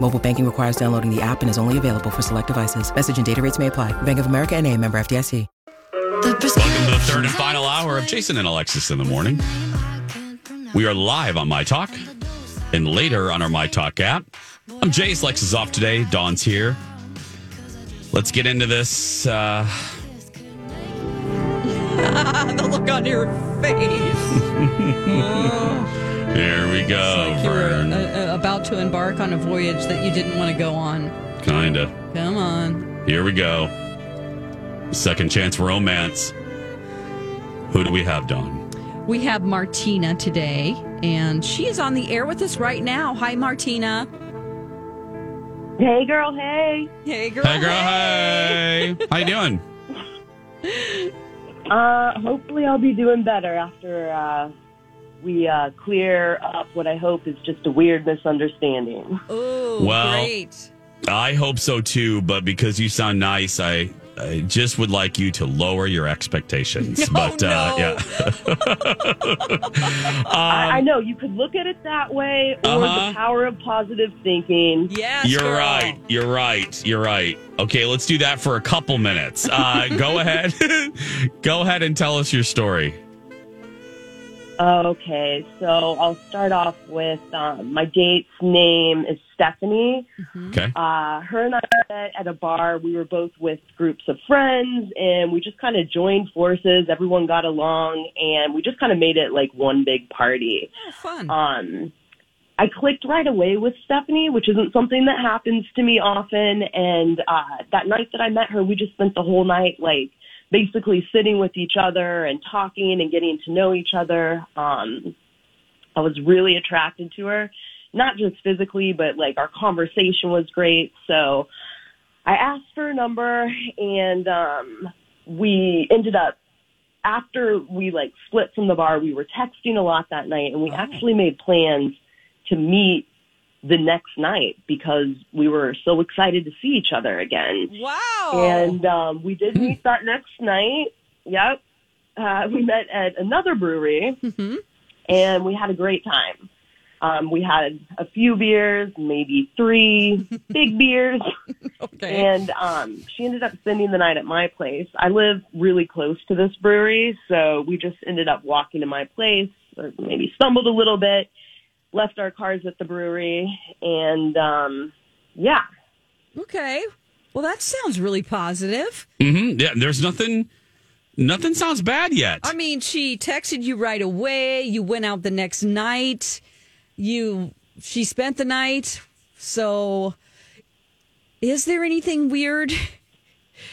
Mobile banking requires downloading the app and is only available for select devices. Message and data rates may apply. Bank of America and a member FDIC. Welcome to the third and final hour of Jason and Alexis in the morning. We are live on My Talk and later on our My Talk app. I'm Jace. Lex is off today. Dawn's here. Let's get into this. Uh, the look on your face. here we go. Like you were Vern. uh, uh, about to embark on a voyage that you didn't want to go on. Kinda. Come on. Here we go. Second chance romance. Who do we have, Dawn? We have Martina today, and she is on the air with us right now. Hi, Martina. Hey, girl. Hey. Hey, girl. Hey, girl. Hey. How you doing? Uh, hopefully, I'll be doing better after uh, we uh, clear up what I hope is just a weird misunderstanding. Oh, Well, great. I hope so too, but because you sound nice, I, I just would like you to lower your expectations. but no. uh, yeah. I, I know you could look at it that way, or Uh-huh. the power of positive thinking. Yes, You're girl. right. You're right. You're right. Okay, let's do that for a couple minutes. Uh, go ahead. go ahead and tell us your story. Okay, so I'll start off with um, my date's name is Stephanie. Okay. Uh, her and I met at a bar. We were both with groups of friends, and we just kind of joined forces. Everyone got along, and we just kind of made it like one big party. Oh, fun. Um, I clicked right away with Stephanie, which isn't something that happens to me often. And uh, that night that I met her, we just spent the whole night like basically sitting with each other and talking and getting to know each other. Um, I was really attracted to her, not just physically, but like our conversation was great. So I asked for her number and um, we ended up after we like split from the bar, we were texting a lot that night and we actually made plans to meet the next night because we were so excited to see each other again. wow. And um, we did meet that next night. Yep. Uh, we met at another brewery Mhm. and we had a great time. Um, we had a few beers, maybe three big beers. okay. And um, she ended up spending the night at my place. I live really close to this brewery, so we just ended up walking to my place, or maybe stumbled a little bit, left our cars at the brewery, and um, yeah. okay. Well, that sounds really positive. Mm-hmm. Yeah. There's nothing. Nothing sounds bad yet. I mean, she texted you right away. You went out the next night. You she spent the night. So is there anything weird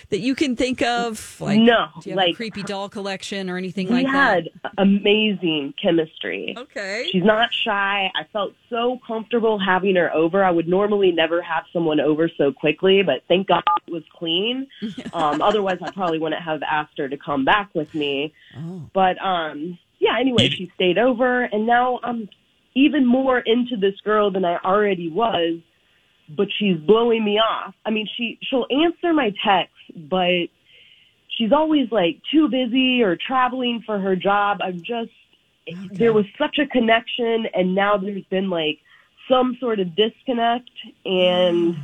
that you can think of? Like No, do you have a like, creepy doll collection or anything We like had amazing chemistry. Okay. She's not shy. I felt so comfortable having her over. I would normally never have someone over so quickly, but thank God it was clean. Um, otherwise, I probably wouldn't have asked her to come back with me. Oh. But um, yeah, anyway, she stayed over, and now I'm even more into this girl than I already was. But she's blowing me off. I mean, she she'll answer my texts, but she's always like too busy or traveling for her job. I'm just oh, there was such a connection, and now there's been like some sort of disconnect, and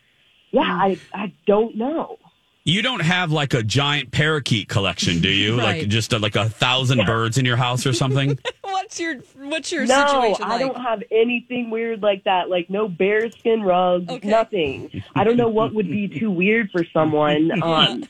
yeah, I I don't know. You don't have like a giant parakeet collection, do you? Right. Like just uh, like a thousand birds in your house or something? What's your what's your No, situation I like? don't have anything weird like that. Like no bearskin rugs, Okay. nothing. I don't know what would be too weird for someone. Um,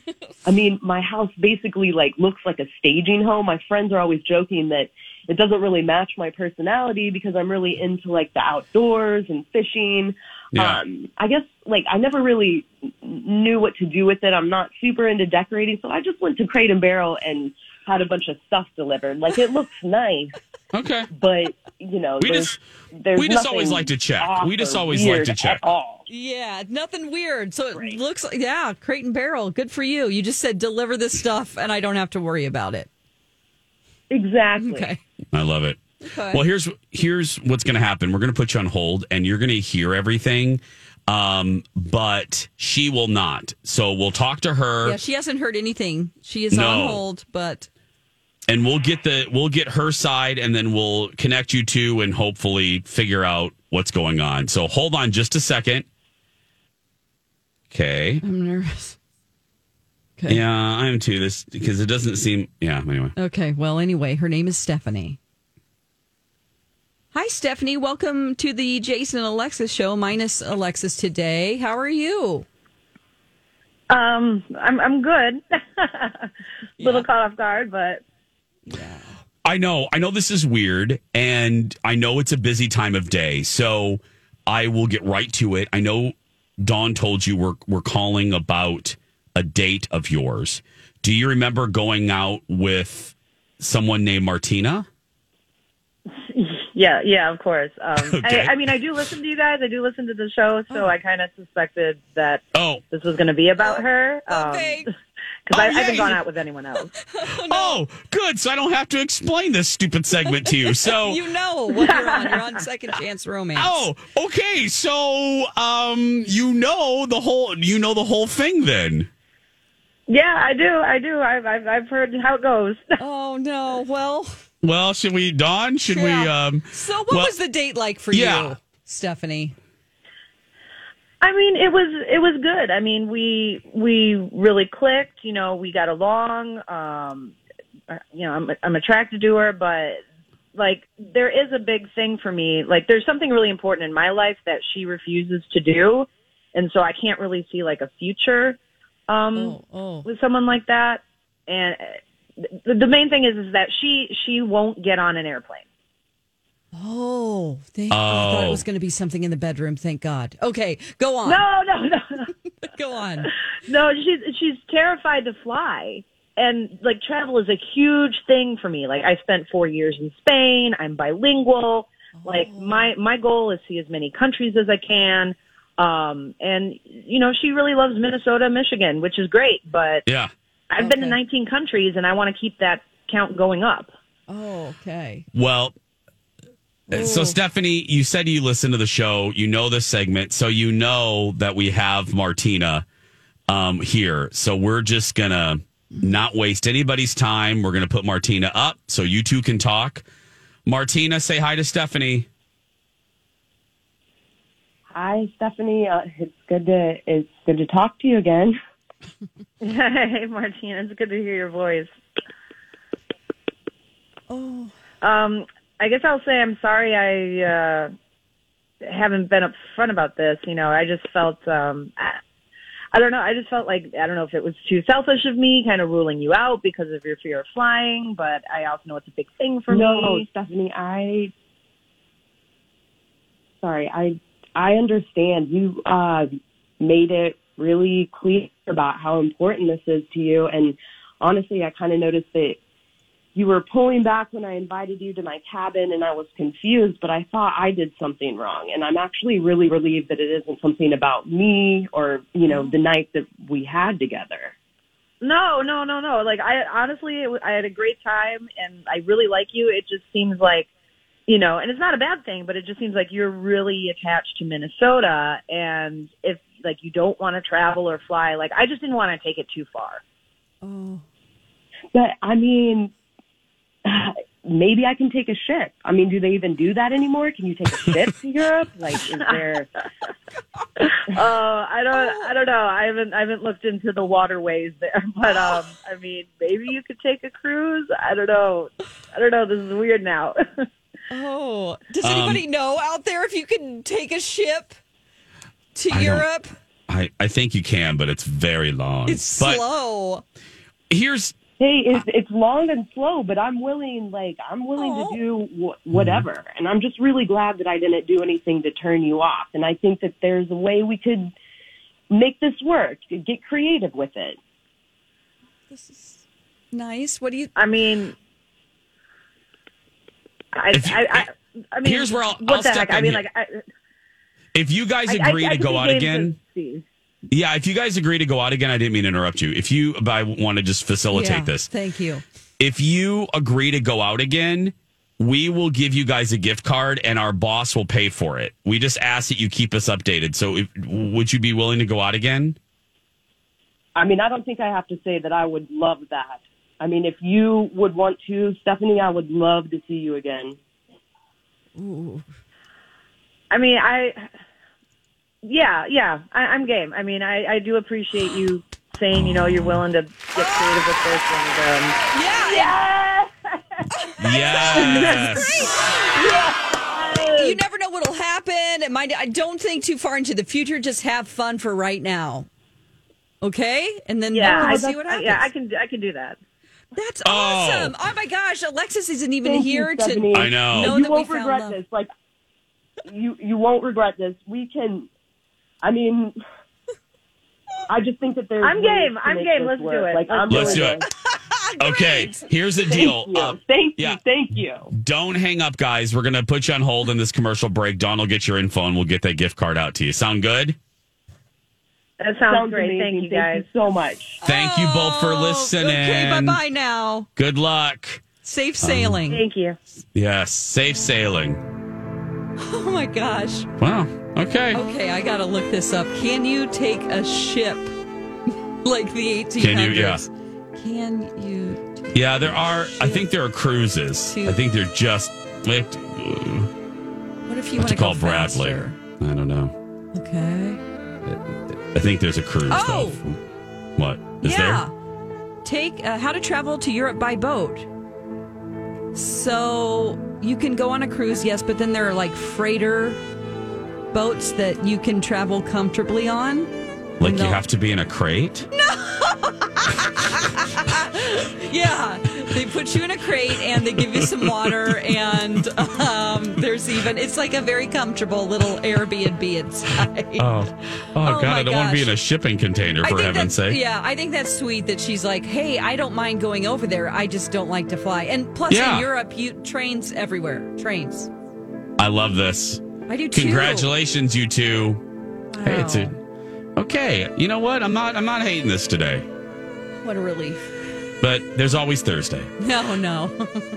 I mean, my house basically like looks like a staging home. My friends are always joking that it doesn't really match my personality because I'm really into like the outdoors and fishing. Yeah. Um, I guess like I never really knew what to do with it. I'm not super into decorating, so I just went to Crate and Barrel and had a bunch of stuff delivered. Like it looks nice, Okay. but you know, We there's, just- there's we just always like to check. We just always like to check. at all. Yeah, nothing weird. So it looks like, yeah, crate and barrel. Good for you. You just said deliver this stuff and I don't have to worry about it. Exactly. Okay. I love it. Okay. Well, here's here's what's going to happen. We're going to put you on hold, and you're going to hear everything, um, but she will not. So we'll talk to her, Yeah, she hasn't heard anything. She is No. on hold, but and we'll get the we'll get her side, and then we'll connect you two, and hopefully figure out what's going on. So hold on just a second. Okay. I'm nervous. Okay. Yeah, I am too. This because it doesn't seem. Yeah. Anyway. Okay. Well, anyway, her name is Stephanie. Hi, Stephanie. Welcome to the Jason and Alexis show, minus Alexis today. How are you? Um, I'm I'm good. Little caught off guard, but yeah. I know, I know this is weird, and I know it's a busy time of day, so I will get right to it. I know Dawn told you we're we're calling about a date of yours. Do you remember going out with someone named Martina? Yeah, yeah, of course. Um, Okay. I, I mean, I do listen to you guys. I do listen to the show, so I kind of suspected that Oh, this was going to be about her. Um, Okay. because Oh, I, I haven't gone out with anyone else. oh, good. So I don't have to explain this stupid segment to you. So You know what you're on. You're on Second Chance Romance. Oh, okay. So, um, you know the whole, you know the whole thing then. yeah, I do. I do. I've I've, I've heard how it goes. Oh, no. Well, Well, should we, Dawn? Should we, um, so what Well, was the date like for yeah. you, Stephanie? I mean, it was it was good. I mean, we we really clicked. You know, we got along. Um, you know, I'm I'm attracted to her, but like there is a big thing for me. Like there's something really important in my life that she refuses to do, and so I can't really see like a future um Oh, oh. with someone like that. And uh, the, the main thing is is that she she won't get on an airplane. Oh, thank I thought it Oh. was going to be something in the bedroom. Thank God. Okay, go on. No, no, no, no. Go on. No, she's she's terrified to fly. And like travel is a huge thing for me. Like I spent 4 years in Spain. I'm bilingual. Like my my goal is to see as many countries as I can. Um and you know, she really loves Minnesota, Michigan, which is great, but yeah. I've been to 19 countries and I want to keep that count going up. Oh, okay. Well, so Stephanie, you said you listen to the show, you know this segment, so you know that we have Martina um, here. So we're just gonna not waste anybody's time. We're gonna put Martina up so you two can talk. Martina, say hi to Stephanie. Hi, Stephanie. Uh, it's good to it's good to talk to you again. hey, Martina, it's good to hear your voice. Oh, Um, I guess I'll say I'm sorry I uh, haven't been upfront about this. You know, I just felt um, I, I don't know. I just felt like I don't know if it was too selfish of me, kind of ruling you out because of your fear of flying. But I also know it's a big thing for no, me. Stephanie, I sorry, I I understand. You uh made it really clear about how important this is to you and honestly I kind of noticed that you were pulling back when I invited you to my cabin and I was confused, but I thought I did something wrong. And I'm actually really relieved that it isn't something about me or, you know, the night that we had together. No, no, no, no. Like I honestly, I had a great time, and I really like you. It just seems like, you know, and it's not a bad thing, but it just seems like you're really attached to Minnesota, and if like you don't want to travel or fly, like I just didn't want to take it too far. oh. But I mean, maybe I can take a ship. I mean, do they even do that anymore? Can you take a ship to Europe? Like, is there? Oh, I don't, I don't know. I haven't, I haven't looked into the waterways there, but um, I mean, maybe you could take a cruise. I don't know. I don't know. This is weird now. Oh, does Um, anybody know out there if you can take a ship to I Europe? I, I think you can, but it's very long. It's but slow. here's hey, it's, it's long and slow, but I'm willing, like, I'm willing Aw. to do wh- whatever. Mm-hmm. And I'm just really glad that I didn't do anything to turn you off. And I think that there's a way we could make this work, get creative with it. This is nice. What do you? I mean, I, you- I, I, I mean, Here's where I'll- what I'll the step heck? I mean, here. like, I, If you guys I- I- agree I to could go out again, yeah, if you guys agree to go out again, I didn't mean to interrupt you. If you, but I want to just facilitate Yeah, this. Thank you. If you agree to go out again, we will give you guys a gift card and our boss will pay for it. We just ask that you keep us updated. So, if, would you be willing to go out again? I mean, I don't think I have to say that I would love that. I mean, if you would want to, Stephanie, I would love to see you again. Ooh. I mean, I, yeah, yeah, I, I'm game. I mean, I, I do appreciate you saying, you know, you're willing to get creative with this, and um, Yeah. yeah, Yes. You never know what'll happen. It might. I don't think too far into the future. Just have fun for right now. Okay, and then yeah, we'll I, see what happens. yeah, I can, I can do that. That's Oh. awesome. Oh my gosh, Alexis isn't even Thank you, here to. I know. No, you that we won't found regret love. this. Like, you you won't regret this. We can. I mean, I just think that there's. I'm game. I'm game. Let's do it. Like, I'm Let's do it. Okay, here's the Thank deal. you. Um, thank you. yeah. Thank you. don't hang up, guys. We're going to put you on hold in this commercial break. Dawn will get your info and we'll get that gift card out to you. Sound good? That sounds, Sounds great. amazing. Thank you, guys. so much. Thank you both for Oh, listening. Okay, bye bye now. Good luck. Safe sailing. Thank you. Yes, safe sailing. oh my gosh. Wow. Okay. Okay, I gotta look this up. Can you take a ship like the 1800s? Can you? Yeah. Can you? Yeah, there are. I think there are cruises. I think they're just. Like, What if you want to to call Bradley? I don't know. Okay. I think there's a cruise. Oh! though. What is yeah. Take uh, how to travel to Europe by boat. So you can go on a cruise, yes, but then there are like freighter boats that you can travel comfortably on. Like you have to be in a crate? No. yeah, they put you in a crate and they give you some water, and um, there's even it's like a very comfortable little Airbnb inside. Oh, oh, God! I don't want to be in a shipping container for heaven's sake. Yeah, I think that's sweet that she's like, hey, I don't mind going over there. I just don't like to fly. And plus, Yeah. in Europe, you trains everywhere. Trains. I love this. I do too. Congratulations, you two. Hey, it's a, okay. You know what? I'm not. I'm not hating this today. What a relief. But there's always Thursday. No, no.